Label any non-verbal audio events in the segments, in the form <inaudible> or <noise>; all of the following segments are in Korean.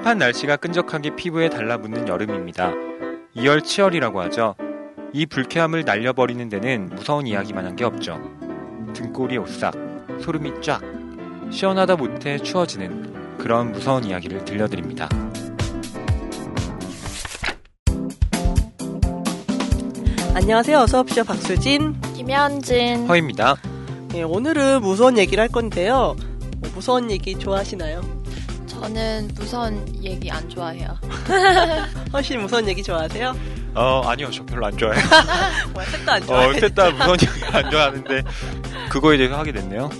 습한 날씨가 끈적하게 피부에 달라붙는 여름입니다. 이열치열이라고 하죠. 이 불쾌함을 날려버리는 데는 무서운 이야기만 한 게 없죠. 등골이 오싹, 소름이 쫙, 시원하다 못해 추워지는 그런 무서운 이야기를 들려드립니다. 안녕하세요. 어서옵시오. 박수진. 김현진. 허입니다. 예, 오늘은 무서운 얘기를 할 건데요. 뭐 무서운 얘기 좋아하시나요? 저는 무서운 얘기 안 좋아해요. <laughs> 훨씬 무서운 얘기 좋아하세요? 어, 아니요. 저 별로 안 좋아해요. <laughs> 뭐야, 셋도 안 좋아해. 어, 셋다 무서운 얘기 안 좋아하는데, 그거에 대해서 하게 됐네요.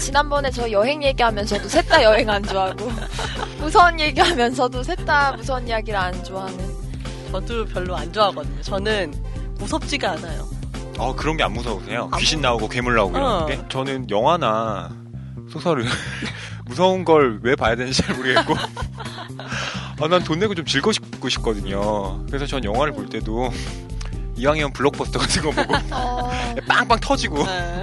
지난번에 저 여행 얘기하면서도 셋 다 여행 안 좋아하고 <laughs> 무서운 얘기하면서도 셋 다 무서운 이야기를 안 좋아하는. 저도 별로 안 좋아하거든요. 저는 무섭지가 않아요. 어, 그런 게 안 무서우세요? 안 귀신 나오고 괴물 나오고 이런 어. 게? 저는 영화나 소설을 <laughs> 무서운 걸 왜 봐야 되는지 잘 모르겠고. 아, 난 돈 내고 좀 즐거우고 싶거든요. 그래서 전 영화를 볼 때도 이왕이면 블록버스터 같은 거 보고 어, <laughs> 빵빵 터지고. 네.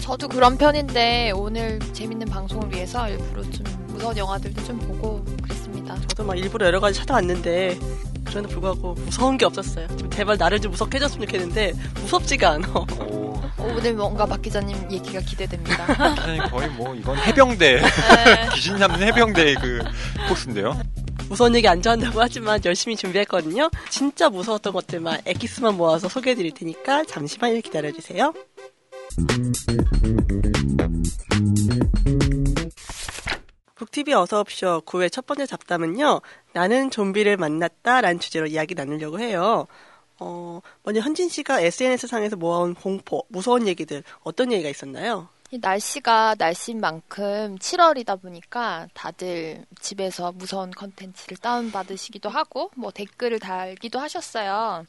저도 그런 편인데 오늘 재밌는 방송을 위해서 일부러 좀 무서운 영화들도 좀 보고 그랬습니다. 저도 막 일부러 여러 가지 찾아왔는데 그럼에도 불구하고 무서운 게 없었어요. 좀 제발 나를 좀 무섭게 해줬으면 좋겠는데 무섭지가 않아. 오, 어, 오늘 뭔가 박 기자님 얘기가 기대됩니다. <laughs> 아니, 거의 뭐 이건 해병대 네. <laughs> 귀신 잡는 해병대의 그 코스인데요. 무서운 얘기 안 좋아한다고 하지만 열심히 준비했거든요. 진짜 무서웠던 것들만 엑기스만 모아서 소개해드릴 테니까 잠시만 기다려주세요. 북TV 어서옵쇼 9회 첫 번째 잡담은요. 나는 좀비를 만났다 라는 주제로 이야기 나누려고 해요. 어, 먼저 현진 씨가 SNS상에서 모아온 공포, 무서운 얘기들 어떤 얘기가 있었나요? 이 날씨가 날씨인 만큼 7월이다 보니까 다들 집에서 무서운 컨텐츠를 다운받으시기도 하고, 뭐 댓글을 달기도 하셨어요.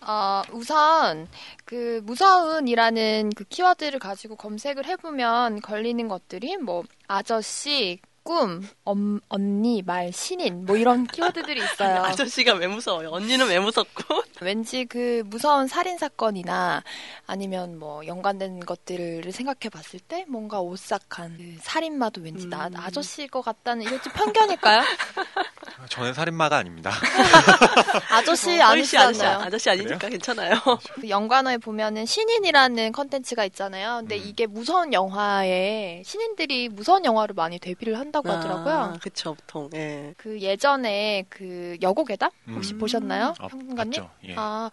어, 우선, 그, 무서운이라는 그 키워드를 가지고 검색을 해보면 걸리는 것들이 뭐, 아저씨, 꿈, 엄, 언니, 말, 신인, 뭐 이런 <laughs> 키워드들이 있어요. 아저씨가 왜 무서워요? 언니는 왜 무섭고? <laughs> 왠지 그 무서운 살인 사건이나 아니면 뭐 연관된 것들을 생각해 봤을 때 뭔가 오싹한 그 살인마도 왠지 나 음. 아저씨일 것 같다는 이게 좀 편견일까요? 저는 살인마가 아닙니다. <laughs> 아저씨 어, 씨 아저씨, 아니시잖아요. 아저씨 아니니까 괜찮아요. 그 연관어에 보면은 신인이라는 컨텐츠가 있잖아요. 근데 음. 이게 무서운 영화에 신인들이 무서운 영화로 많이 데뷔를 한 다고 하더라고요. 아, 그쵸, 보통. 예. 그 예전에 그 여고괴담 혹시 음. 보셨나요, 아, 평론가님? 예. 아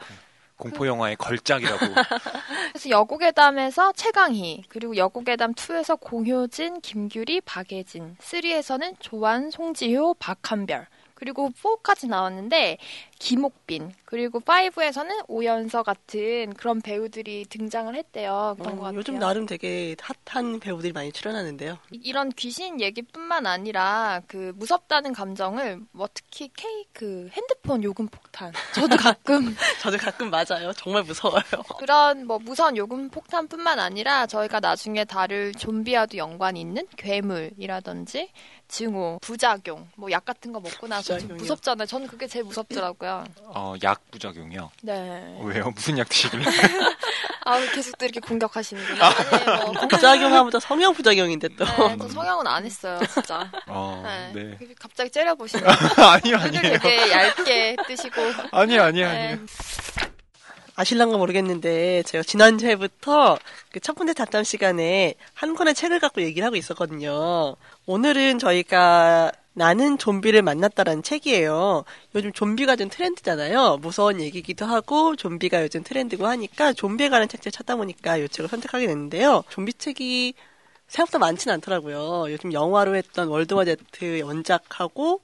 공포 영화의 걸작이라고. <laughs> 그래서 여고괴담에서 최강희, 그리고 여고괴담 2에서 공효진, 김규리, 박예진, 3에서는 조한, 송지효, 박한별, 그리고 4까지 나왔는데 김옥빈, 그리고 5에서는 오연서 같은 그런 배우들이 등장을 했대요. 그런 어, 것 같아요. 요즘 나름 되게 핫한 배우들이 많이 출연하는데요. 이- 이런 귀신 얘기뿐만 아니라 그 무섭다는 감정을 뭐 특히 K 그 핸드폰 요금 폭탄 저도 <laughs> 가끔 저도 가끔 맞아요. 정말 무서워요. 그런 뭐 무서운 요금 폭탄뿐만 아니라 저희가 나중에 다룰 좀비와도 연관이 있는 괴물이라든지 증오, 부작용, 뭐 약 같은 거 먹고 나서 좀 부작용이요? 무섭잖아요. 저는 그게 제일 무섭더라고요. 어, 약 부작용이요. 네. 왜요? 무슨 약 드시길래? <laughs> 아 계속 또 이렇게 공격하시는구나. 아니 뭐 부작용하면서 성형 부작용인데 또. 네, 저 성형은 안 했어요, 진짜. 어, 네. 네. 갑자기 째려보시네. 아니요, 눈을 아니에요. 되게 얇게 뜨시고. 아니요, 아니에요, 네. 아니에요. 아실랑가 모르겠는데 제가 지난주에부터 그 첫 번째 잡담 시간에 한 권의 책을 갖고 얘기를 하고 있었거든요. 오늘은 저희가 나는 좀비를 만났다라는 책이에요. 요즘 좀비가 좀 트렌드잖아요. 무서운 얘기기도 하고 좀비가 요즘 트렌드고 하니까 좀비에 관한 책들 찾다 보니까 이 책을 선택하게 됐는데요. 좀비 책이 생각보다 많지는 않더라고요. 요즘 영화로 했던 World War Z 원작하고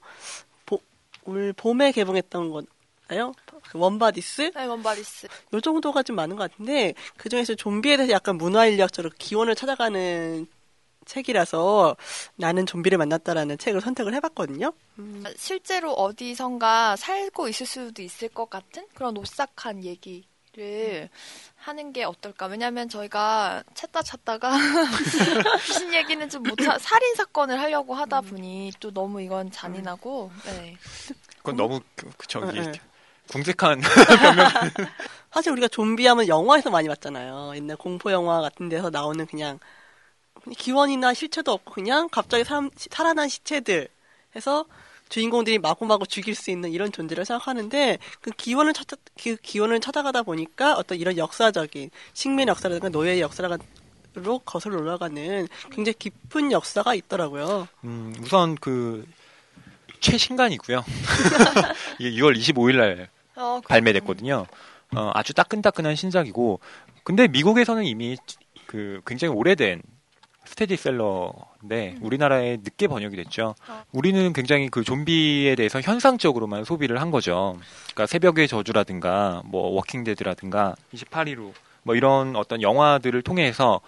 보- 올 봄에 개봉했던 건가요? 그 Warm Bodies? 네, Warm Bodies. 요 정도가 좀 많은 것 같은데 그 중에서 좀비에 대해서 약간 문화 인류학적으로 기원을 찾아가는 책이라서 나는 좀비를 만났다라는 책을 선택을 해봤거든요. 실제로 어디선가 살고 있을 수도 있을 것 같은 그런 오싹한 얘기 를 하는 게 어떨까. 왜냐면 저희가 찾다 찾다가 <laughs> 귀신 얘기는 좀 못, 차- 살인 사건을 하려고 하다 보니 또 너무 이건 잔인하고, 네. 그건 너무 그, 그 저기 네, 네. 궁색한 <laughs> 사실 우리가 좀비하면 영화에서 많이 봤잖아요. 옛날 공포 영화 같은 데서 나오는 그냥 기원이나 실체도 없고 그냥 갑자기 사람, 살아난 시체들 해서 주인공들이 마구마구 죽일 수 있는 이런 존재를 생각하는데 그 기원을 찾아 그 기원을 찾아가다 보니까 어떤 이런 역사적인 식민 역사라든가 노예의 역사로 거슬러 올라가는 굉장히 깊은 역사가 있더라고요. 음, 우선 그 최신간이고요. <laughs> 이게 6월 25일 날 어, 발매됐거든요. 어, 아주 따끈따끈한 신작이고, 근데 미국에서는 이미 그 굉장히 오래된 스테디셀러인데 우리나라에 늦게 번역이 됐죠. 어. 우리는 굉장히 그 좀비에 대해서 현상적으로만 소비를 한 거죠. 그러니까 새벽의 저주라든가 뭐 워킹데드라든가 28일로 뭐 이런 어떤 영화들을 통해서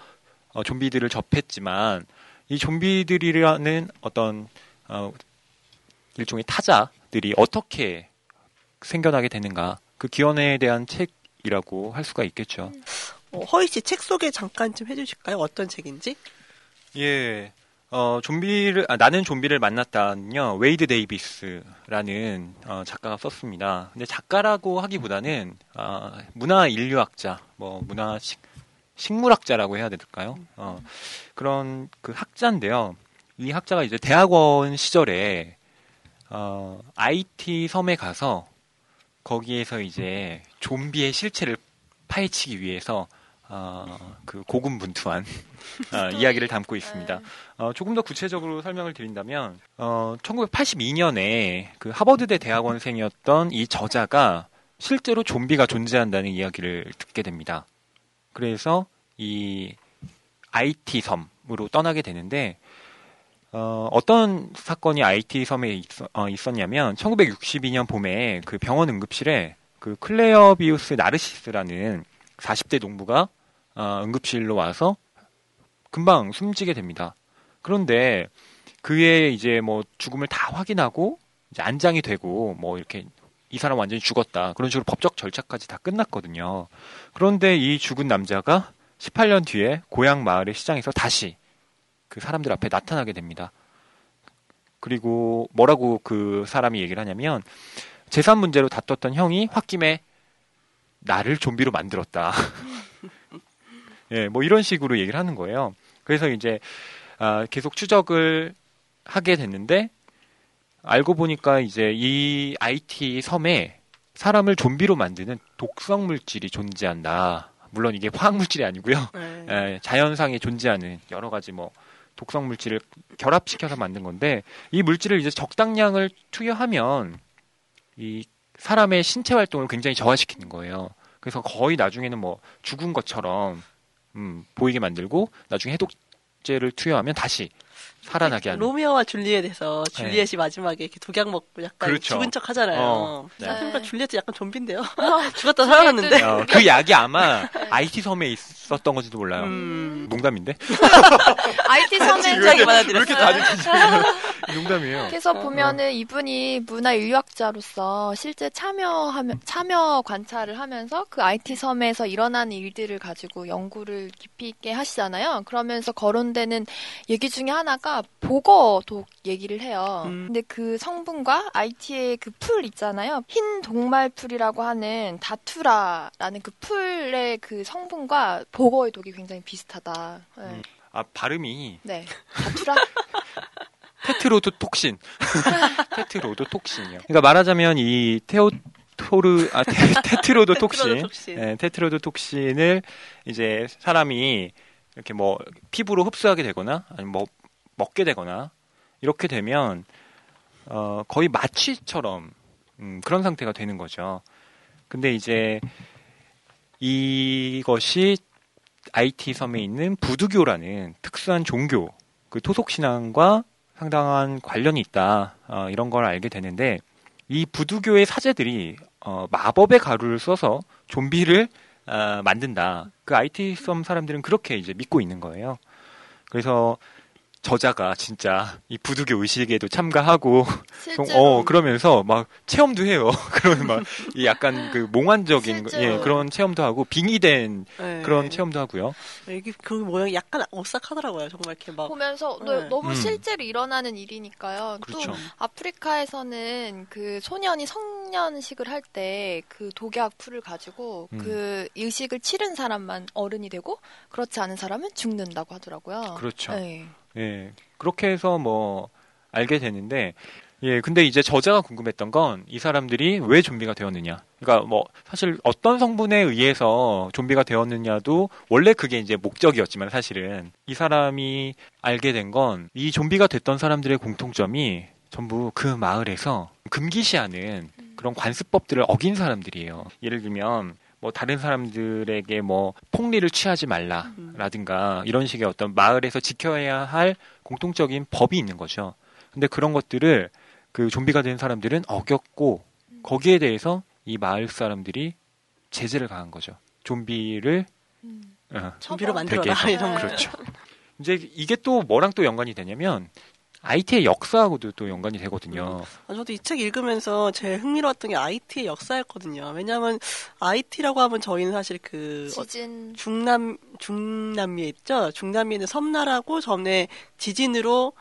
어, 좀비들을 접했지만 이 좀비들이라는 어떤 어, 일종의 타자들이 어떻게 생겨나게 되는가 그 기원에 대한 책이라고 할 수가 있겠죠. 어, 허희 씨책 소개 잠깐 좀 해주실까요? 어떤 책인지? 예. 어, 좀비를, 아, 나는 좀비를 만났다는요, 웨이드 데이비스라는, 어, 작가가 썼습니다. 근데 작가라고 하기보다는, 아, 문화 인류학자, 뭐, 문화 식, 식물학자라고 해야 될까요? 어, 그런 그 학자인데요. 이 학자가 이제 대학원 시절에, 어, IT 섬에 가서, 거기에서 이제 좀비의 실체를 파헤치기 위해서, 어, 그 고군분투한 어, 이야기를 담고 있습니다. 어, 조금 더 구체적으로 설명을 드린다면, 어, 1982년에 그 하버드대 대학원생이었던 이 저자가 실제로 좀비가 존재한다는 이야기를 듣게 됩니다. 그래서 이 IT 섬으로 떠나게 되는데, 어, 어떤 사건이 IT 섬에 있, 었냐면 1962년 봄에 그 병원 응급실에 그 클레어 비우스 나르시스라는 40대 농부가 어, 응급실로 와서 금방 숨지게 됩니다. 그런데 그의 이제 뭐 죽음을 다 확인하고 이제 안장이 되고 뭐 이렇게 이 사람 완전히 죽었다. 그런 식으로 법적 절차까지 다 끝났거든요. 그런데 이 죽은 남자가 18년 뒤에 고향 마을의 시장에서 다시 그 사람들 앞에 나타나게 됩니다. 그리고 뭐라고 그 사람이 얘기를 하냐면 재산 문제로 다퉜던 형이 홧김에 나를 좀비로 만들었다. <laughs> 예, 뭐 이런 식으로 얘기를 하는 거예요. 그래서 이제 아, 계속 추적을 하게 됐는데 알고 보니까 이제 이 IT 섬에 사람을 좀비로 만드는 독성 물질이 존재한다. 물론 이게 화학 물질이 아니고요. 네. 예, 자연상에 존재하는 여러 가지 뭐 독성 물질을 결합시켜서 만든 건데 이 물질을 이제 적당량을 투여하면 이 사람의 신체 활동을 굉장히 저하시키는 거예요. 그래서 거의 나중에는 뭐 죽은 것처럼 음, 보이게 만들고 나중에 해독제를 투여하면 다시 살아나게 하는. 로미오와 줄리엣에서 줄리엣이 마지막에 이렇게 독약 먹고 약간 그렇죠. 죽은 척 하잖아요. 어, 네. 생각해보니까 줄리엣도 약간 좀비인데요. <laughs> 죽었다 살아났는데. 어, 그 약이 아마 IT 섬에 있었던 건지도 몰라요. 음, 농담인데? IT 섬에서 진지하게 받아들였어요. <laughs> 농담이에요. 그래서 보면은 이분이 문화 인류학자로서 실제 참여하며 참여 관찰을 하면서 그 IT 섬에서 일어나는 일들을 가지고 연구를 깊이 있게 하시잖아요. 그러면서 거론되는 얘기 중에 하나 가 보거독 얘기를 해요. 음. 근데 그 성분과 IT의 그 풀 있잖아요. 흰 동말풀이라고 하는 다투라라는 그 풀의 그 성분과 보거의 독이 굉장히 비슷하다. 네. 음. 아, 발음이 네. <laughs> 다투라? 테트로드 톡신. <laughs> 테트로드 톡신이요. 그러니까 말하자면 이 테오 토르 아 테, 테트로드 톡신. 예, 테트로드 톡신을 이제 사람이 이렇게 뭐 피부로 흡수하게 되거나 아니면 뭐 먹게 되거나 이렇게 되면 어 거의 마취처럼 음, 그런 상태가 되는 거죠. 근데 이제 이것이 IT 섬에 있는 부두교라는 특수한 종교, 그 토속 신앙과 상당한 관련이 있다. 어, 이런 걸 알게 되는데 이 부두교의 사제들이 어, 마법의 가루를 써서 좀비를 어, 만든다. 그 IT 섬 사람들은 그렇게 이제 믿고 있는 거예요. 그래서 저자가 진짜 이 부두교 의식에도 참가하고 실제로 어 그러면서 막 체험도 해요. <laughs> 그런 막이 약간 그 몽환적인 거- 실제로. 예, 그런 체험도 하고 빙의된 네. 그런 체험도 하고요. 이게 그 모양이 약간 오싹하더라고요. 정말 이렇게 막. 보면서 네. 너, 너무 음. 실제로 일어나는 일이니까요. 그렇죠. 또 아프리카에서는 그 소년이 성년식을 할 때 그 독약 풀을 가지고 음. 그 의식을 치른 사람만 어른이 되고 그렇지 않은 사람은 죽는다고 하더라고요. 그렇죠. 네. 예. 그렇게 해서 뭐 알게 되는데 예, 근데 이제 저자가 궁금했던 건 이 사람들이 왜 좀비가 되었느냐. 그러니까 뭐 사실 어떤 성분에 의해서 좀비가 되었느냐도 원래 그게 이제 목적이었지만 사실은 이 사람이 알게 된 건 이 좀비가 됐던 사람들의 공통점이 전부 그 마을에서 금기시하는 그런 관습법들을 어긴 사람들이에요. 예를 들면 뭐 다른 사람들에게 뭐 폭리를 취하지 말라라든가 이런 식의 어떤 마을에서 지켜야 할 공통적인 법이 있는 거죠. 근데 그런 것들을 그 좀비가 된 사람들은 어겼고 거기에 대해서 이 마을 사람들이 제재를 가한 거죠. 좀비를 음. 어, 좀비로. 만들어라 이런 거. 그렇죠. 이제 이게 또 뭐랑 또 연관이 되냐면 IT의 역사하고도 또 연관이 되거든요. 아, 저도 이 책 읽으면서 제일 흥미로웠던 게 IT의 역사였거든요. 왜냐하면 IT라고 하면 저희는 사실 그 어, 지진 중남 중남미에 있죠. 중남미에는 섬나라고 전에 지진으로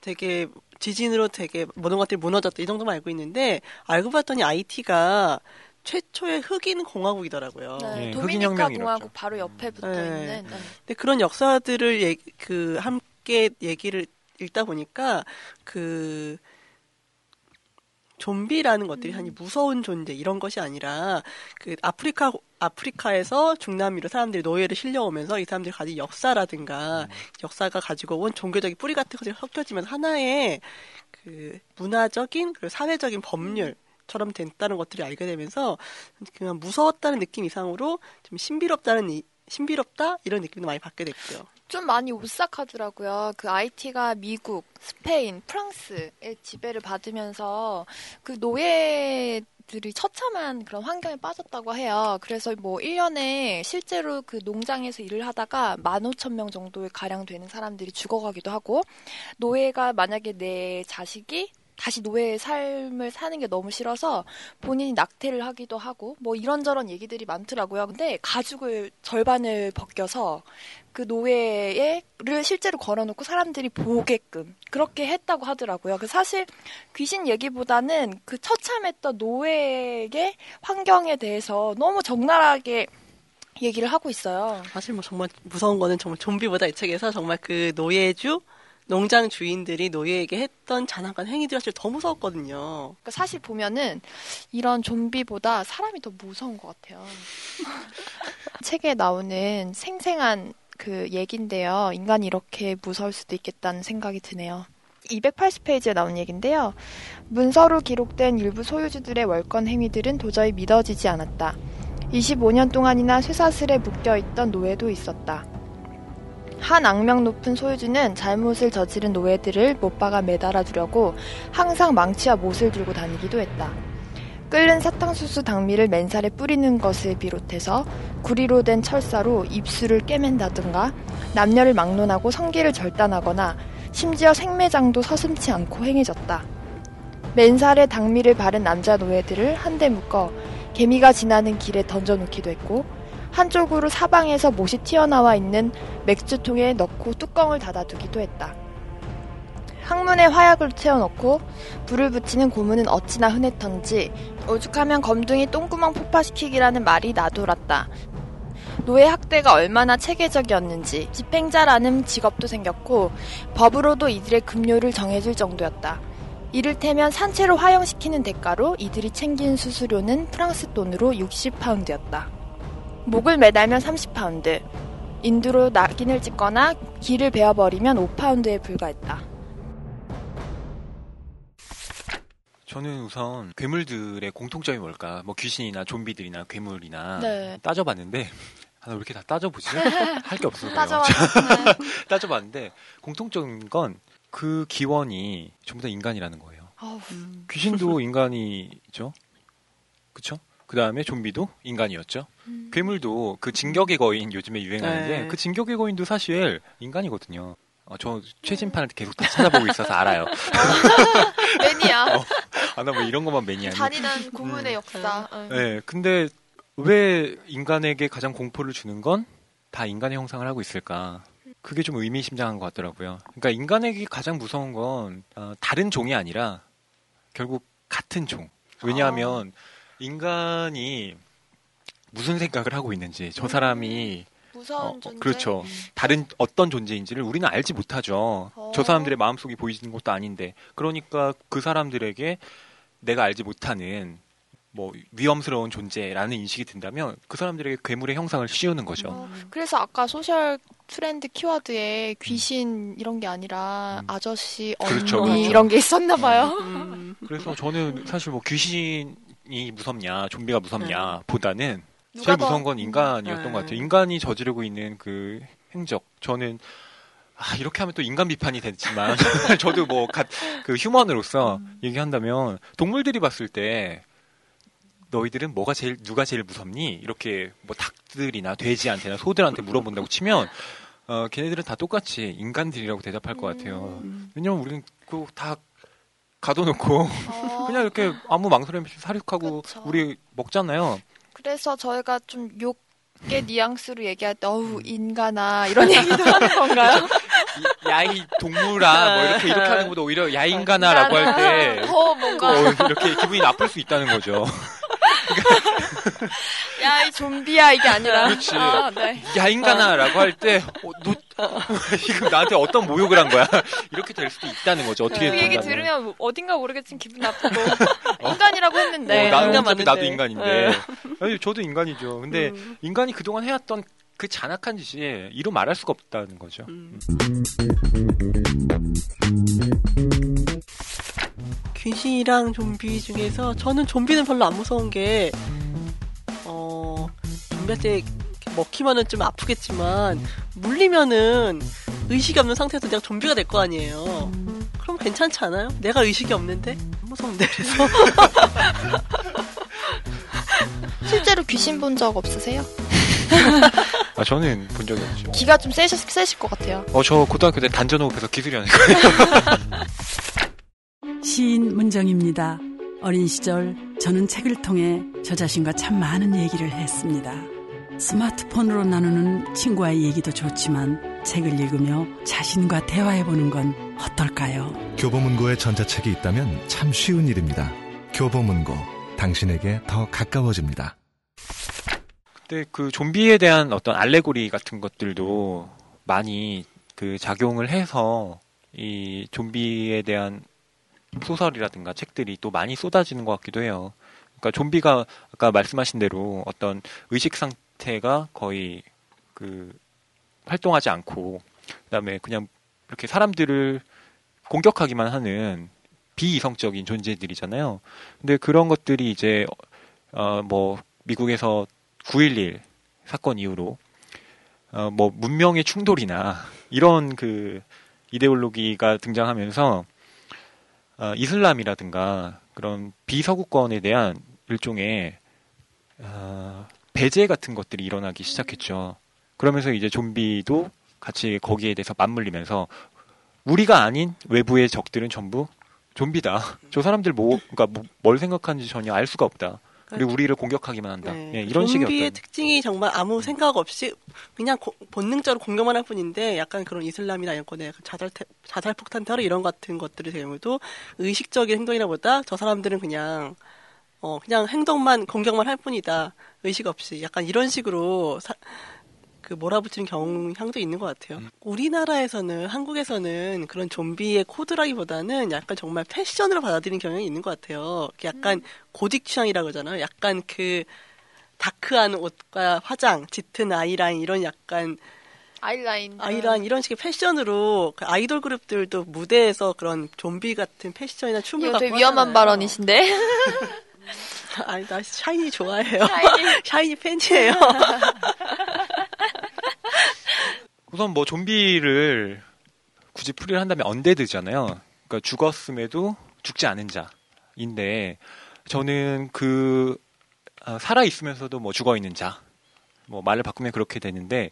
되게 지진으로 되게 모든 것들이 무너졌다 이 정도만 알고 있는데 알고 봤더니 IT가 최초의 흑인 공화국이더라고요. 네, 예, 흑인 도미니카. 공화국 바로 옆에 붙어 네. 있는 네. 근데 그런 역사들을 얘- 그 함께 얘기를 읽다 보니까 그 좀비라는 것들이 아니 무서운 존재 이런 것이 아니라 그 아프리카 아프리카에서 중남미로 사람들이 노예를 실려오면서 이 사람들이 가진 역사라든가 역사가 가지고 온 종교적인 뿌리 같은 것들이 섞여지면 하나의 그 문화적인 그리고 사회적인 법률 처럼 됐다는 것들을 알게 되면서 그냥 무서웠다는 느낌 이상으로 좀 신비롭다는 이- 신비롭다? 이런 느낌도 많이 받게 됐고요. 좀 많이 오싹하더라고요. 그 IT가 미국, 스페인, 프랑스의 지배를 받으면서 그 노예 들이 처참한 그런 환경에 빠졌다고 해요. 그래서 뭐 1년에 실제로 그 농장에서 일을 하다가 15,000명 정도의 가량 되는 사람들이 죽어가기도 하고 노예가 만약에 내 자식이 다시 노예의 삶을 사는 게 너무 싫어서 본인이 낙태를 하기도 하고 뭐 이런저런 얘기들이 많더라고요. 근데 가죽을 절반을 벗겨서 그 노예를 실제로 걸어놓고 사람들이 보게끔 그렇게 했다고 하더라고요. 그 사실 귀신 얘기보다는 그 처참했던 노예의 환경에 대해서 너무 적나라하게 얘기를 하고 있어요. 사실 뭐 정말 무서운 거는 정말 좀비보다 이 책에서 정말 그 노예주 농장 주인들이 노예에게 했던 잔악한 행위들이 사실 더 무서웠거든요. 그러니까 사실 보면은 이런 좀비보다 사람이 더 무서운 것 같아요. <laughs> 책에 나오는 생생한 그 얘긴데요. 인간이 이렇게 무서울 수도 있겠다는 생각이 드네요. 280페이지에 나온 얘긴데요. 문서로 기록된 일부 소유주들의 월권 행위들은 도저히 믿어지지 않았다. 25년 동안이나 쇠사슬에 묶여 있던 노예도 있었다. 한 악명 높은 소유주는 잘못을 저지른 노예들을 못 박아 매달아 두려고 항상 망치와 못을 들고 다니기도 했다. 끓는 사탕수수 당미를 맨살에 뿌리는 것을 비롯해서 구리로 된 철사로 입술을 꿰맨다든가 남녀를 막론하고 성기를 절단하거나 심지어 생매장도 서슴지 않고 행해졌다. 맨살에 당미를 바른 남자 노예들을 한데 묶어 개미가 지나는 길에 던져놓기도 했고 한쪽으로 사방에서 못이 튀어나와 있는 맥주통에 넣고 뚜껑을 닫아두기도 했다. 항문에 화약을 채워넣고 불을 붙이는 고문은 어찌나 흔했던지 오죽하면 검둥이 똥구멍 폭파시키기라는 말이 나돌았다. 노예 학대가 얼마나 체계적이었는지 집행자라는 직업도 생겼고 법으로도 이들의 급료를 정해줄 정도였다. 이를테면 산채로 화형시키는 대가로 이들이 챙긴 수수료는 프랑스 돈으로 60파운드였다. 목을 매달면 30파운드, 인두로 낙인을 찍거나 귀를 베어버리면 5파운드에 불과했다. 저는 우선 괴물들의 공통점이 뭘까? 뭐 귀신이나 좀비들이나 괴물이나 네. 따져봤는데 아, 나왜 이렇게 다 따져보지? <laughs> 할 게 없어서 그래요. 따져왔네. <laughs> 따져봤는데 공통적인 건 그 기원이 전부 다 인간이라는 거예요. 귀신도 인간이죠. 그쵸? 그 다음에 좀비도 인간이었죠. 음. 괴물도 그 진격의 거인 요즘에 유행하는데 네. 그 진격의 거인도 사실 인간이거든요. 어, 저 최신판을 계속 다 찾아보고 있어서 알아요. <laughs> 매니아. <laughs> 아, 나 뭐 이런 것만 매니아니. 잔인한 고문의 역사. 응. 네, 근데 왜 인간에게 가장 공포를 주는 건 다 인간의 형상을 하고 있을까? 그게 좀 의미심장한 것 같더라고요. 그러니까 인간에게 가장 무서운 건 어, 다른 종이 아니라 결국 같은 종. 왜냐하면 인간이 무슨 생각을 하고 있는지 저 사람이 무서운 어, 존재. 그렇죠. 다른 어떤 존재인지를 우리는 알지 못하죠. 어. 저 사람들의 마음속이 보이는 것도 아닌데. 그러니까 그 사람들에게 내가 알지 못하는 뭐 위험스러운 존재라는 인식이 든다면 그 사람들에게 괴물의 형상을 씌우는 거죠. 어, 그래서 아까 소셜 트렌드 키워드에 귀신 이런 게 아니라 음. 아저씨, 언니 그렇죠, 그렇죠. 이런 게 있었나 봐요. 음, 그래서 저는 사실 뭐 귀신 이 무섭냐, 좀비가 무섭냐 보다는 누가 제일 더- 무서운 건 인간이었던 음. 것 같아요. 인간이 저지르고 있는 그 행적. 저는 아, 이렇게 하면 또 인간 비판이 됐지만 <laughs> 저도 뭐 그 휴먼으로서 음. 얘기한다면 동물들이 봤을 때 너희들은 뭐가 제일 누가 제일 무섭니? 이렇게 뭐 닭들이나 돼지한테나 소들한테 물어본다고 치면 어, 걔네들은 다 똑같이 인간들이라고 대답할 것 같아요. 음. 왜냐면 우리는 그다 가둬놓고 어, <laughs> 그냥 이렇게 아무 망설임 없이 사육하고 그쵸. 우리 먹잖아요. 그래서 저희가 좀 욕의 뉘앙스로 얘기할 때 어우 인간아 이런 <laughs> 얘기도 하는 건가요? 이- 야이 동물아 뭐 이렇게 이렇게 하는 것보다 오히려 야 인간아라고 할 때 더 뭔가 이렇게 기분이 나쁠 수 있다는 거죠. <laughs> 야 이 좀비야 이게 아니라 그렇지. 아, 네. 야 인간아 라고 할 때 어, 너 지금 나한테 어떤 모욕을 한 거야? <laughs> 이렇게 될 수도 있다는 거죠. 어떻게 그 얘기 본다면. 들으면 어딘가 모르겠지만 기분 나쁘고 <laughs> 인간이라고 했는데 어, 나는 인간 어차피 나도. 인간인데. 아니, 저도 인간이죠. 근데 음. 인간이 그동안 해왔던 그 잔악한 짓이 이루 말할 수가 없다는 거죠. 음. 귀신이랑 좀비 중에서 저는 좀비는 별로 안 무서운 게, 어, 좀비한테 이렇게 먹히면은 좀 아프겠지만, 물리면은 의식이 없는 상태에서 내가 좀비가 될 거 아니에요. 그럼 괜찮지 않아요? 내가 의식이 없는데? 안 무서운데, 그래서. 실제로 귀신 본 적 없으세요? <laughs> 아, 저는 본 적이 없죠. 기가 좀 세실, 세실 것 같아요. 어, 저 고등학교 때 단전호흡해서 기술위원회 <laughs> 시인 문정입니다. 어린 시절 저는 책을 통해 저 자신과 참 많은 얘기를 했습니다. 스마트폰으로 나누는 친구와의 얘기도 좋지만 책을 읽으며 자신과 대화해보는 건 어떨까요? 교보문고에 전자책이 있다면 참 쉬운 일입니다. 교보문고, 당신에게 더 가까워집니다. 근데 그 좀비에 대한 어떤 알레고리 같은 것들도 많이 그 작용을 해서 이 좀비에 대한 소설이라든가 책들이 또 많이 쏟아지는 것 같기도 해요. 그러니까 좀비가 아까 말씀하신 대로 어떤 의식 상태가 거의 그 활동하지 않고 그다음에 그냥 이렇게 사람들을 공격하기만 하는 비이성적인 존재들이잖아요. 근데 그런 것들이 이제 어 뭐 미국에서 9.11 사건 이후로 어 뭐 문명의 충돌이나 이런 그 이데올로기가 등장하면서 어, 이슬람이라든가 그런 비서구권에 대한 일종의 어, 배제 같은 것들이 일어나기 시작했죠. 그러면서 이제 좀비도 같이 거기에 대해서 맞물리면서 우리가 아닌 외부의 적들은 전부 좀비다. 저 사람들 뭐, 그러니까 뭐- 뭘 생각하는지 전혀 알 수가 없다. 그리고 우리를 공격하기만 한다. 네. 예, 이런 식의 좀비의 특징이 정말 아무 생각 없이 그냥 고- 본능적으로 공격만 할 뿐인데 약간 그런 이슬람이나 이런 약간 자살 테- 자살 폭탄 테러 이런 같은 것들의 경우도 의식적인 행동이라보다 저 사람들은 그냥 어 그냥 행동만 공격만 할 뿐이다 의식 없이 약간 이런 식으로 사- 그 몰아붙이는 경향도 있는 것 같아요. 음. 우리나라에서는 한국에서는 그런 좀비의 코드라기보다는 약간 정말 패션으로 받아들이는 경향이 있는 것 같아요. 약간 고딕 취향이라고 그러잖아요. 약간 그 다크한 옷과 화장, 짙은 아이라인 이런 약간 아이라인. 아이라인 이런 식의 패션으로 그 아이돌 그룹들도 무대에서 그런 좀비 같은 패션이나 춤을 이거 갖고 되게 위험한 하잖아요. 발언이신데. <laughs> 아니 나 샤이니 좋아해요. 샤이니. <laughs> 샤이니 팬이에요. <laughs> 우선 뭐 좀비를 굳이 풀이를 한다면 언데드잖아요. 그러니까 죽었음에도 죽지 않은 자인데 저는 그 아, 살아 있으면서도 뭐 죽어 있는 자, 뭐 말을 바꾸면 그렇게 되는데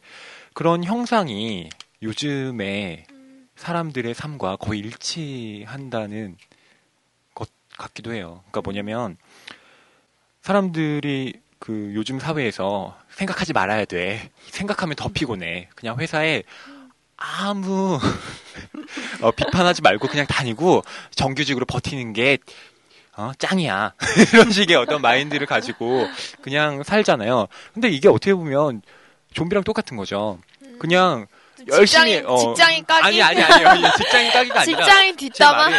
그런 형상이 요즘에 사람들의 삶과 거의 일치한다는 것 같기도 해요. 그러니까 뭐냐면 사람들이 그 요즘 사회에서 생각하지 말아야 돼. 생각하면 더 피곤해. 그냥 회사에 아무 <laughs> 어, 비판하지 말고 그냥 다니고 정규직으로 버티는 게 어, 짱이야. <laughs> 이런 식의 어떤 마인드를 가지고 그냥 살잖아요. 근데 이게 어떻게 보면 좀비랑 똑같은 거죠. 음. 그냥 열심히 직장인, 어, 직장인 까기 아니 아니 아니요 직장인 까기가 아니라 직장인 제 뒷담화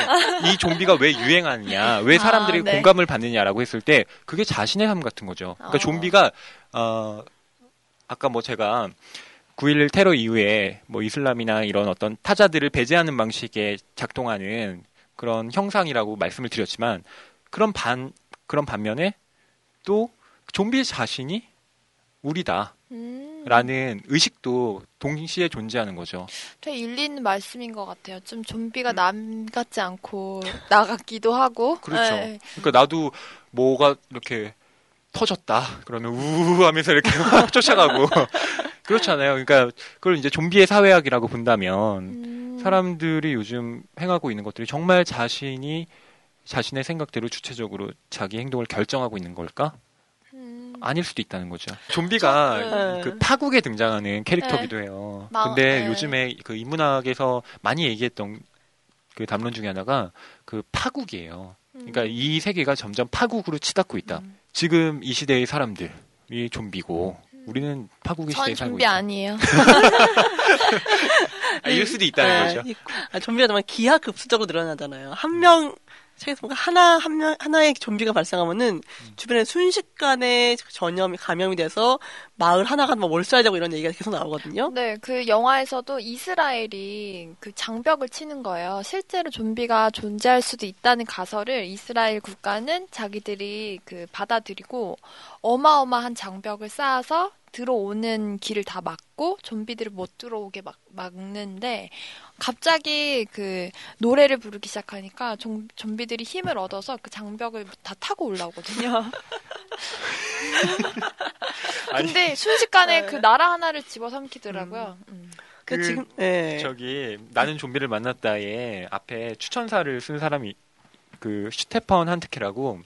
이 좀비가 왜 유행하느냐, 왜 아, 사람들이 네. 공감을 받느냐라고 했을 때 그게 자신의 삶 같은 거죠. 그러니까 어. 좀비가 어 아까 뭐 제가 9.11 테러 이후에 뭐 이슬람이나 이런 어떤 타자들을 배제하는 방식에 작동하는 그런 형상이라고 말씀을 드렸지만 그런 반 그런 반면에 또 좀비 자신이 우리다 라는 음, 의식도 동시에 존재하는 거죠. 되게 일리 있는 말씀인 것 같아요. 좀 좀비가 남 같지 않고 나 같기도 하고. 그렇죠. 네. 그러니까 나도 뭐가 이렇게 터졌다 그러면 우우 하면서 이렇게 <laughs> 막 쫓아가고 <laughs> 그렇잖아요. 그러니까 그걸 이제 좀비의 사회학이라고 본다면 음, 사람들이 요즘 행하고 있는 것들이 정말 자신이 자신의 생각대로 주체적으로 자기 행동을 결정하고 있는 걸까? 음, 아닐 수도 있다는 거죠. 좀비가 네. 그 파국에 등장하는 캐릭터기도 해요. 마- 근데 네. 요즘에 그 인문학에서 많이 얘기했던 그 담론 중에 하나가 그 파국이에요. 그러니까 이 세계가 점점 파국으로 치닫고 있다. 음. 지금 이 시대의 사람들이 좀비고 우리는 파국의 전 시대에 살고 좀비 있다. 아니에요. <laughs> 아, 이럴 수도 있다는 네, 거죠. 이- 아, 좀비가 정말 기하급수적으로 늘어나잖아요. 한 명, 책에서 뭔가 하나, 한 명, 하나의 좀비가 발생하면은 주변에 순식간에 전염이, 감염이 돼서 마을 하나가 뭐 몰살되고 이런 얘기가 계속 나오거든요. 네, 그 영화에서도 이스라엘이 그 장벽을 치는 거예요. 실제로 좀비가 존재할 수도 있다는 가설을 이스라엘 국가는 자기들이 그 받아들이고 어마어마한 장벽을 쌓아서 들어오는 길을 다 막고 좀비들을 못 들어오게 막, 막는데 갑자기 그 노래를 부르기 시작하니까 좀, 좀비들이 힘을 얻어서 그 장벽을 다 타고 올라오거든요. <laughs> 근데 순식간에 네. 그 나라 하나를 집어삼키더라고요. 음. 그, 그 지금, 예. 저기 나는 좀비를 만났다에 앞에 추천사를 쓴 사람이 그 슈테펀 한트케라고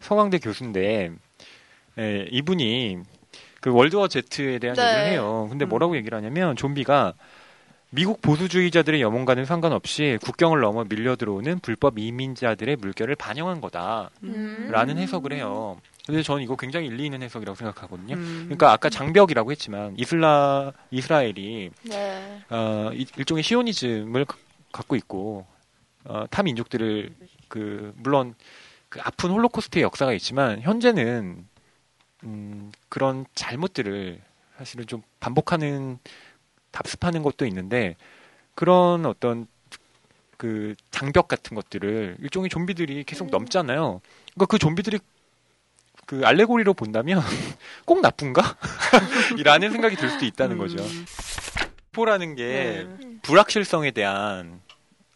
서강대 교수인데 예, 이분이 그 월드워 Z에 대한 네. 얘기를 해요. 근데 뭐라고 얘기를 하냐면 좀비가 미국 보수주의자들의 염원과는 상관없이 국경을 넘어 밀려 들어오는 불법 이민자들의 물결을 반영한 거다라는 음. 해석을 해요. 근데 저는 이거 굉장히 일리 있는 해석이라고 생각하거든요. 음. 그러니까 아까 장벽이라고 했지만 이슬라 이스라엘이 네. 어, 이- 일종의 시오니즘을 가- 갖고 있고 어, 타 민족들을 그 물론 그 아픈 홀로코스트의 역사가 있지만 현재는 음, 그런 잘못들을 사실은 좀 반복하는 답습하는 것도 있는데 그런 어떤 그 장벽 같은 것들을 일종의 좀비들이 계속 음. 넘잖아요. 그러니까 그 좀비들이 그 알레고리로 본다면 <laughs> 꼭 나쁜가? <laughs> 이라는 생각이 들 수도 있다는 거죠. 음. 공포라는 게 네. 불확실성에 대한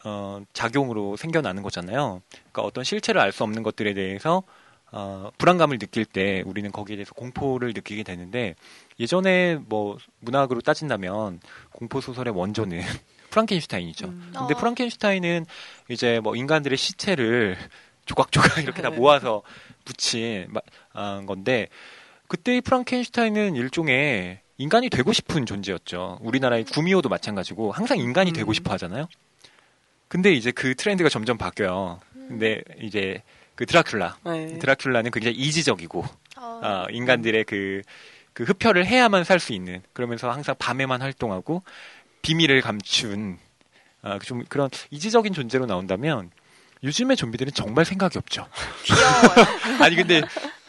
어, 작용으로 생겨나는 거잖아요. 그러니까 어떤 실체를 알 수 없는 것들에 대해서 어, 불안감을 느낄 때 우리는 거기에 대해서 공포를 느끼게 되는데 예전에 뭐 문학으로 따진다면 공포 소설의 원조는 <laughs> 프랑켄슈타인이죠. 음. 근데 어. 프랑켄슈타인은 이제 뭐 인간들의 시체를 조각조각 이렇게 다 네. 모아서 붙인 마- 아, 건데 그때의 프랑켄슈타인은 일종의 인간이 되고 싶은 존재였죠. 우리나라의 구미호도 마찬가지고 항상 인간이 되고 음. 싶어 하잖아요. 근데 이제 그 트렌드가 점점 바뀌어요. 근데 이제 그 드라큘라, 네. 드라큘라는 굉장히 이지적이고 어. 어, 인간들의 그, 그 흡혈을 해야만 살 수 있는 그러면서 항상 밤에만 활동하고 비밀을 감춘 아, 좀 그런 이지적인 존재로 나온다면 요즘의 좀비들은 정말 생각이 없죠. <laughs> 귀여워요. <laughs> 아니 근데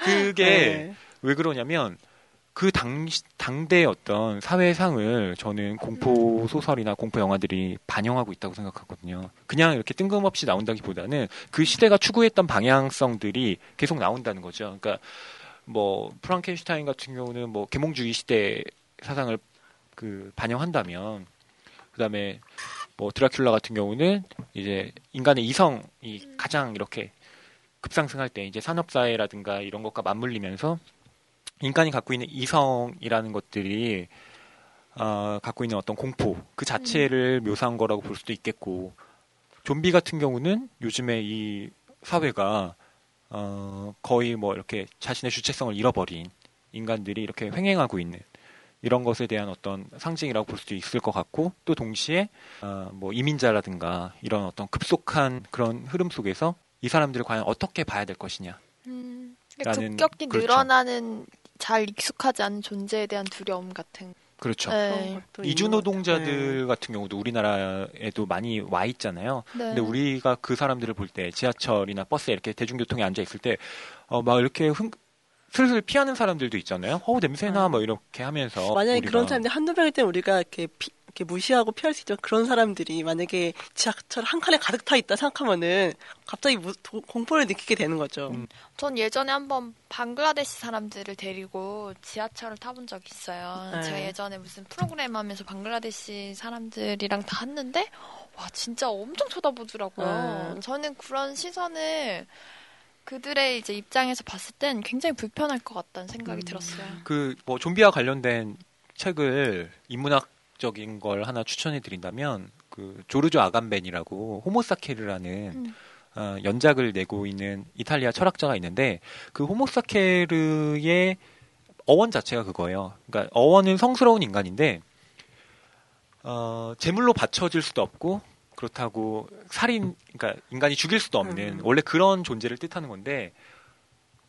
그게 네. 왜 그러냐면 그 당, 당대 어떤 사회상을 저는 공포 소설이나 공포 영화들이 반영하고 있다고 생각하거든요. 그냥 이렇게 뜬금없이 나온다기보다는 그 시대가 추구했던 방향성들이 계속 나온다는 거죠. 그러니까 뭐 프랑켄슈타인 같은 경우는 뭐 계몽주의 시대 사상을 그 반영한다면 그다음에 뭐 드라큘라 같은 경우는 이제 인간의 이성이 가장 이렇게 급상승할 때 이제 산업사회라든가 이런 것과 맞물리면서 인간이 갖고 있는 이성이라는 것들이 어, 갖고 있는 어떤 공포 그 자체를 묘사한 거라고 볼 수도 있겠고 좀비 같은 경우는 요즘에 이 사회가 어, 거의 뭐 이렇게 자신의 주체성을 잃어버린 인간들이 이렇게 횡행하고 있는 이런 것에 대한 어떤 상징이라고 볼 수도 있을 것 같고 또 동시에 어, 뭐 이민자라든가 이런 어떤 급속한 그런 흐름 속에서 이 사람들을 과연 어떻게 봐야 될 것이냐 음, 그러니까 라는- 급격히 그렇죠. 늘어나는 잘 익숙하지 않은 존재에 대한 두려움 같은. 그렇죠. 네. 이주 네. 노동자들 같은 경우도 우리나라에도 많이 와 있잖아요. 네. 근데 우리가 그 사람들을 볼 때 지하철이나 버스에 이렇게 대중교통에 앉아 있을 때, 어, 막 이렇게 흥, 슬슬 피하는 사람들도 있잖아요. 어우, 냄새나, 뭐 이렇게 하면서. 만약에 우리가. 그런 사람들이 한두 명일 때는 우리가 이렇게, 피- 이렇게 무시하고 피할 수 있지만 그런 사람들이 만약에 지하철 한 칸에 가득 타 있다 생각하면은 갑자기 무- 도- 공포를 느끼게 되는 거죠. 음. 전 예전에 한번 방글라데시 사람들을 데리고 지하철을 타본 적이 있어요. 네. 제가 예전에 무슨 프로그램 하면서 방글라데시 사람들이랑 다 했는데, 와, 진짜 엄청 쳐다보더라고요. 네. 저는 그런 시선을 그들의 이제 입장에서 봤을 땐 굉장히 불편할 것 같다는 생각이 음. 들었어요. 그, 뭐, 좀비와 관련된 책을 인문학적인 걸 하나 추천해 드린다면, 그, 조르조 아감벤이라고 호모사케르라는 음. 어, 연작을 내고 있는 이탈리아 철학자가 있는데 그 호모사케르의 어원 자체가 그거예요. 그러니까 어원은 성스러운 인간인데 어, 제물로 바쳐질 수도 없고 그렇다고 살인 그러니까 인간이 죽일 수도 없는 음. 원래 그런 존재를 뜻하는 건데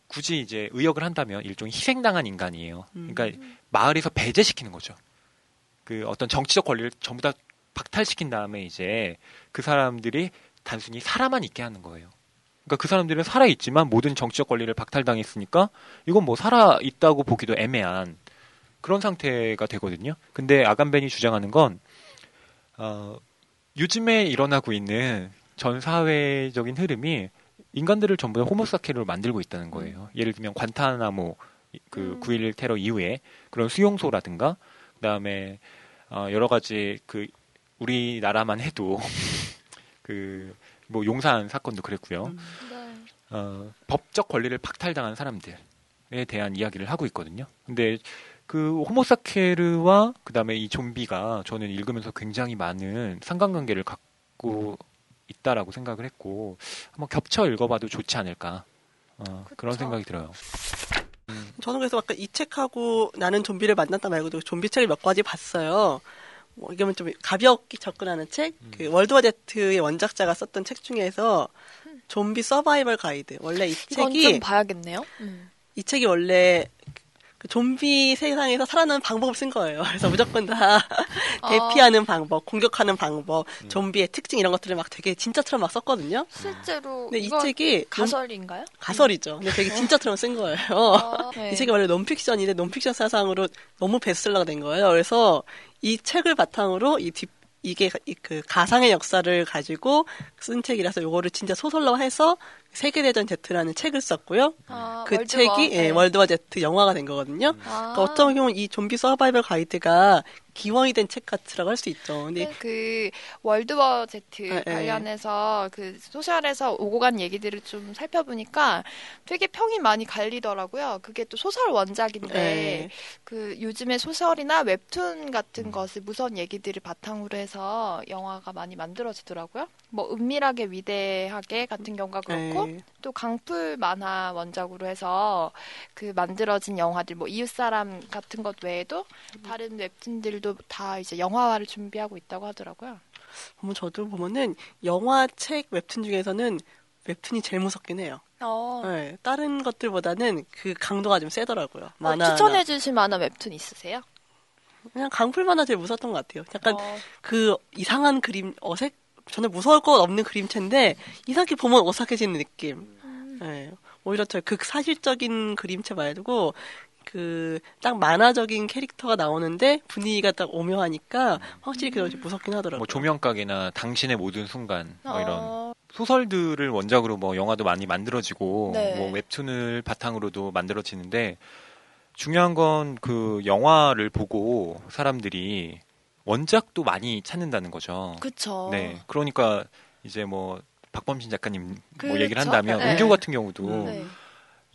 굳이 이제 의역을 한다면 일종의 희생당한 인간이에요. 음. 그러니까 마을에서 배제시키는 거죠. 그 어떤 정치적 권리를 전부 다 박탈시킨 다음에 이제 그 사람들이 단순히 살아만 있게 하는 거예요. 그러니까 그 사람들은 살아 있지만 모든 정치적 권리를 박탈당했으니까 이건 뭐 살아 있다고 보기도 애매한 그런 상태가 되거든요. 근데 아감벤이 주장하는 건 어, 요즘에 일어나고 있는 전 사회적인 흐름이 인간들을 전부 다 호모사케로 만들고 있다는 거예요. 예를 들면 관타나모 그 음. 9.11 테러 이후에 그런 수용소라든가 그다음에 어, 여러 가지 그 우리나라만 해도 <laughs> 그 뭐 용산 사건도 그랬고요. 음. 네. 어, 법적 권리를 박탈당한 사람들에 대한 이야기를 하고 있거든요. 근데 그 호모사케르와 그다음에 이 좀비가 저는 읽으면서 굉장히 많은 상관관계를 갖고 있다라고 생각을 했고 한번 겹쳐 읽어봐도 좋지 않을까 어, 그런. 생각이 들어요. 저는 그래서 아까 이 책하고 나는 좀비를 만났다 말고도 좀비 책을 몇 가지 봤어요. 뭐 이거는 좀 가볍게 접근하는 책, 음. 그 월드워 제트의 원작자가 썼던 책 중에서 좀비 서바이벌 가이드. 원래 이 이건 책이 좀 봐야겠네요. 음. 이 책이 원래 그 좀비 세상에서 살아나는 방법을 쓴 거예요. <laughs> 그래서 무조건 다 아. 대피하는 방법, 공격하는 방법, 음. 좀비의 특징 이런 것들을 막 되게 진짜처럼 막 썼거든요. 실제로 근데 이 책이 가설인가요? 가설이죠. 근데 되게 진짜처럼 쓴 거예요. 아, 네. <laughs> 이 책이 원래 논픽션인데 논픽션 사상으로 너무 베스트셀러가 된 거예요. 그래서 이 책을 바탕으로 이 뒷, 이게 이그 가상의 역사를 가지고 쓴 책이라서 요거를 진짜 소설로 해서 세계대전 Z라는 책을 썼고요. 아, 그 World War. 책이 예, 네. World War Z 영화가 된 거거든요. 아. 그러니까 어떤 경우는 이 좀비 서바이벌 가이드가 기원이 된 책 같은 거라고 할 수 있죠. 근데 네, 그 World War Z 네, 네. 관련해서 그 소셜에서 오고 간 얘기들을 좀 살펴보니까 되게 평이 많이 갈리더라고요. 그게 또 소설 원작인데 네. 그 요즘에 소설이나 웹툰 같은 것을 무서운 얘기들을 바탕으로 해서 영화가 많이 만들어지더라고요. 뭐 은밀하게 위대하게 같은 경우가 그렇고 네. 또 강풀 만화 원작으로 해서 그 만들어진 영화들 뭐 이웃사람 같은 것 외에도 다른 웹툰들도 다 이제 영화화를 준비하고 있다고 하더라고요. 보면 저도 보면은 영화, 책, 웹툰 중에서는 웹툰이 제일 무섭긴 해요. 어, 네, 다른 것들보다는 그 강도가 좀 세더라고요. 뭐 만화 추천해 주실 만한 웹툰 있으세요? 그냥 강풀 만화 제일 무섭던 것 같아요. 약간 어, 그 이상한 그림 어색 전혀 무서울 것 없는 그림체인데 이상하게 보면 어색해지는 느낌. 음. 네, 오히려 저 극사실적인 그림체 말고 그 딱 만화적인 캐릭터가 나오는데 분위기가 딱 오묘하니까 확실히 그게 좀 무섭긴 하더라고요. 뭐 조명각이나 당신의 모든 순간 뭐 이런 어, 소설들을 원작으로 뭐 영화도 많이 만들어지고 네. 뭐 웹툰을 바탕으로도 만들어지는데 중요한 건 그 영화를 보고 사람들이 원작도 많이 찾는다는 거죠. 그쵸. 네. 그러니까 이제 뭐 박범신 작가님 뭐 그렇죠. 얘기를 한다면 네. 은교 같은 경우도 음. 네.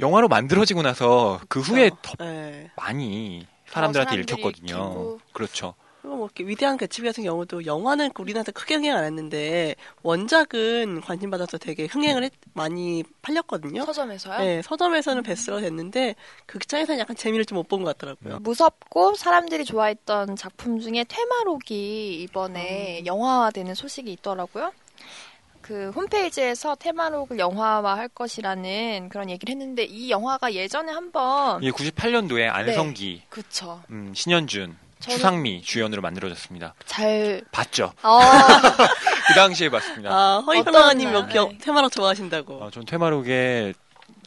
영화로 만들어지고 나서 그 후에 더 네. 많이 사람들한테 읽혔거든요. 읽히고. 그렇죠. 그리고 뭐 이렇게 위대한 개츠비 같은 경우도 영화는 우리나라에서 크게 흥행 안 했는데 원작은 관심 받아서 되게 흥행을 했- 많이 팔렸거든요. 서점에서요? 네, 서점에서는 베스트가 됐는데 극장에서는 약간 재미를 좀 못 본 것 같더라고요. 무섭고 사람들이 좋아했던 작품 중에 퇴마록이 이번에 음. 영화화되는 소식이 있더라고요. 그 홈페이지에서 테마록을 영화화 할 것이라는 그런 얘기를 했는데 이 영화가 예전에 한번 이게 98년도에 안성기, 그쵸. 음, 신현준, 추상미 주연으로 만들어졌습니다. 잘 봤죠? 어, <laughs> 그 당시에 봤습니다. 아, 어떤 허이플라님 날, 몇 네. 테마로 좋아하신다고. 어, 전 퇴마록의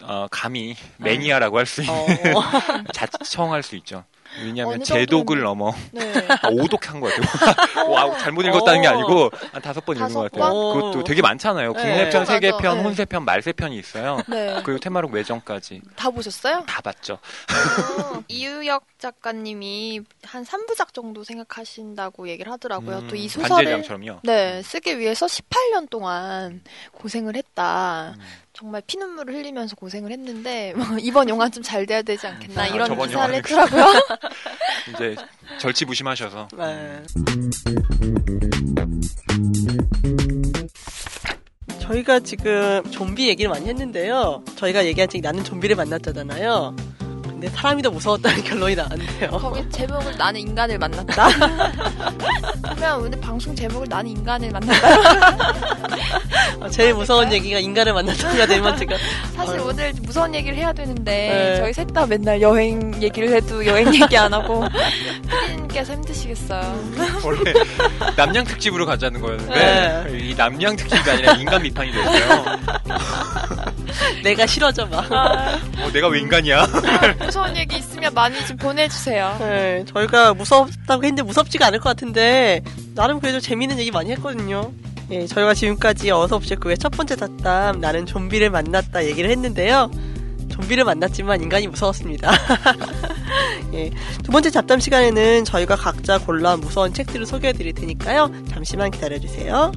어, 감히 매니아라고 할 수 있는 어. <laughs> 자청할 수 있죠. 왜냐하면 제독을 넘어 네. 아, 오독한 것 같아요. <laughs> 와, 잘못 읽었다는 게 어. 아니고 한 다섯 번 읽은 것 같아요. 번? 그것도 되게 많잖아요. 네. 국내편, 맞아. 세계편, 네. 혼세편, 말세편이 있어요. 네. 그리고 테마록 외전까지 다 보셨어요? 다 봤죠. 어, <laughs> 이유혁 작가님이 한 3부작 정도 생각하신다고 얘기를 하더라고요. 음, 또이 소설을. 네, 쓰기 위해서 18년 동안 고생을 했다. 음. 정말 피눈물을 흘리면서 고생을 했는데 뭐 <laughs> 이번 영화 좀 잘 돼야 되지 않겠나 아, 이런 저번 기사를 했더라고요. <laughs> 이제 절치부심하셔서 네. 저희가 지금 좀비 얘기를 많이 했는데요. 저희가 얘기한 적 나는 좀비를 만났잖아요. 근데 사람이 더 무서웠다는 <laughs> 결론이 나왔네요. 거기 제목을 나는 인간을 만났다. <laughs> 그러면 오늘 방송 제목을 나는 인간을 만났다. <laughs> 어, 제일 무서운 얘기가 인간을 만났다가 되면 제가 사실 아유. 오늘 무서운 얘기를 해야 되는데 네. 저희 셋 다 맨날 여행 얘기를 해도 여행 얘기 안 하고 피디님께서 힘드시겠어요. 원래 남양 특집으로 가자는 거였는데 네. 이 남양 특집이 아니라 인간 비판이 됐어요. <laughs> 내가 싫어져 막. 어, 내가 왜 인간이야? 무서운 얘기 있으면 많이 좀 보내주세요. 네, 저희가 무섭다고 했는데 무섭지가 않을 것 같은데 나름 그래도 재밌는 얘기 많이 했거든요. 예, 저희가 지금까지 어서옵쇼 그의 첫 번째 잡담 나는 좀비를 만났다 얘기를 했는데요. 좀비를 만났지만 인간이 무서웠습니다. <laughs> 예, 두 번째 잡담 시간에는 저희가 각자 골라 무서운 책들을 소개해 드릴 테니까요. 잠시만 기다려 주세요.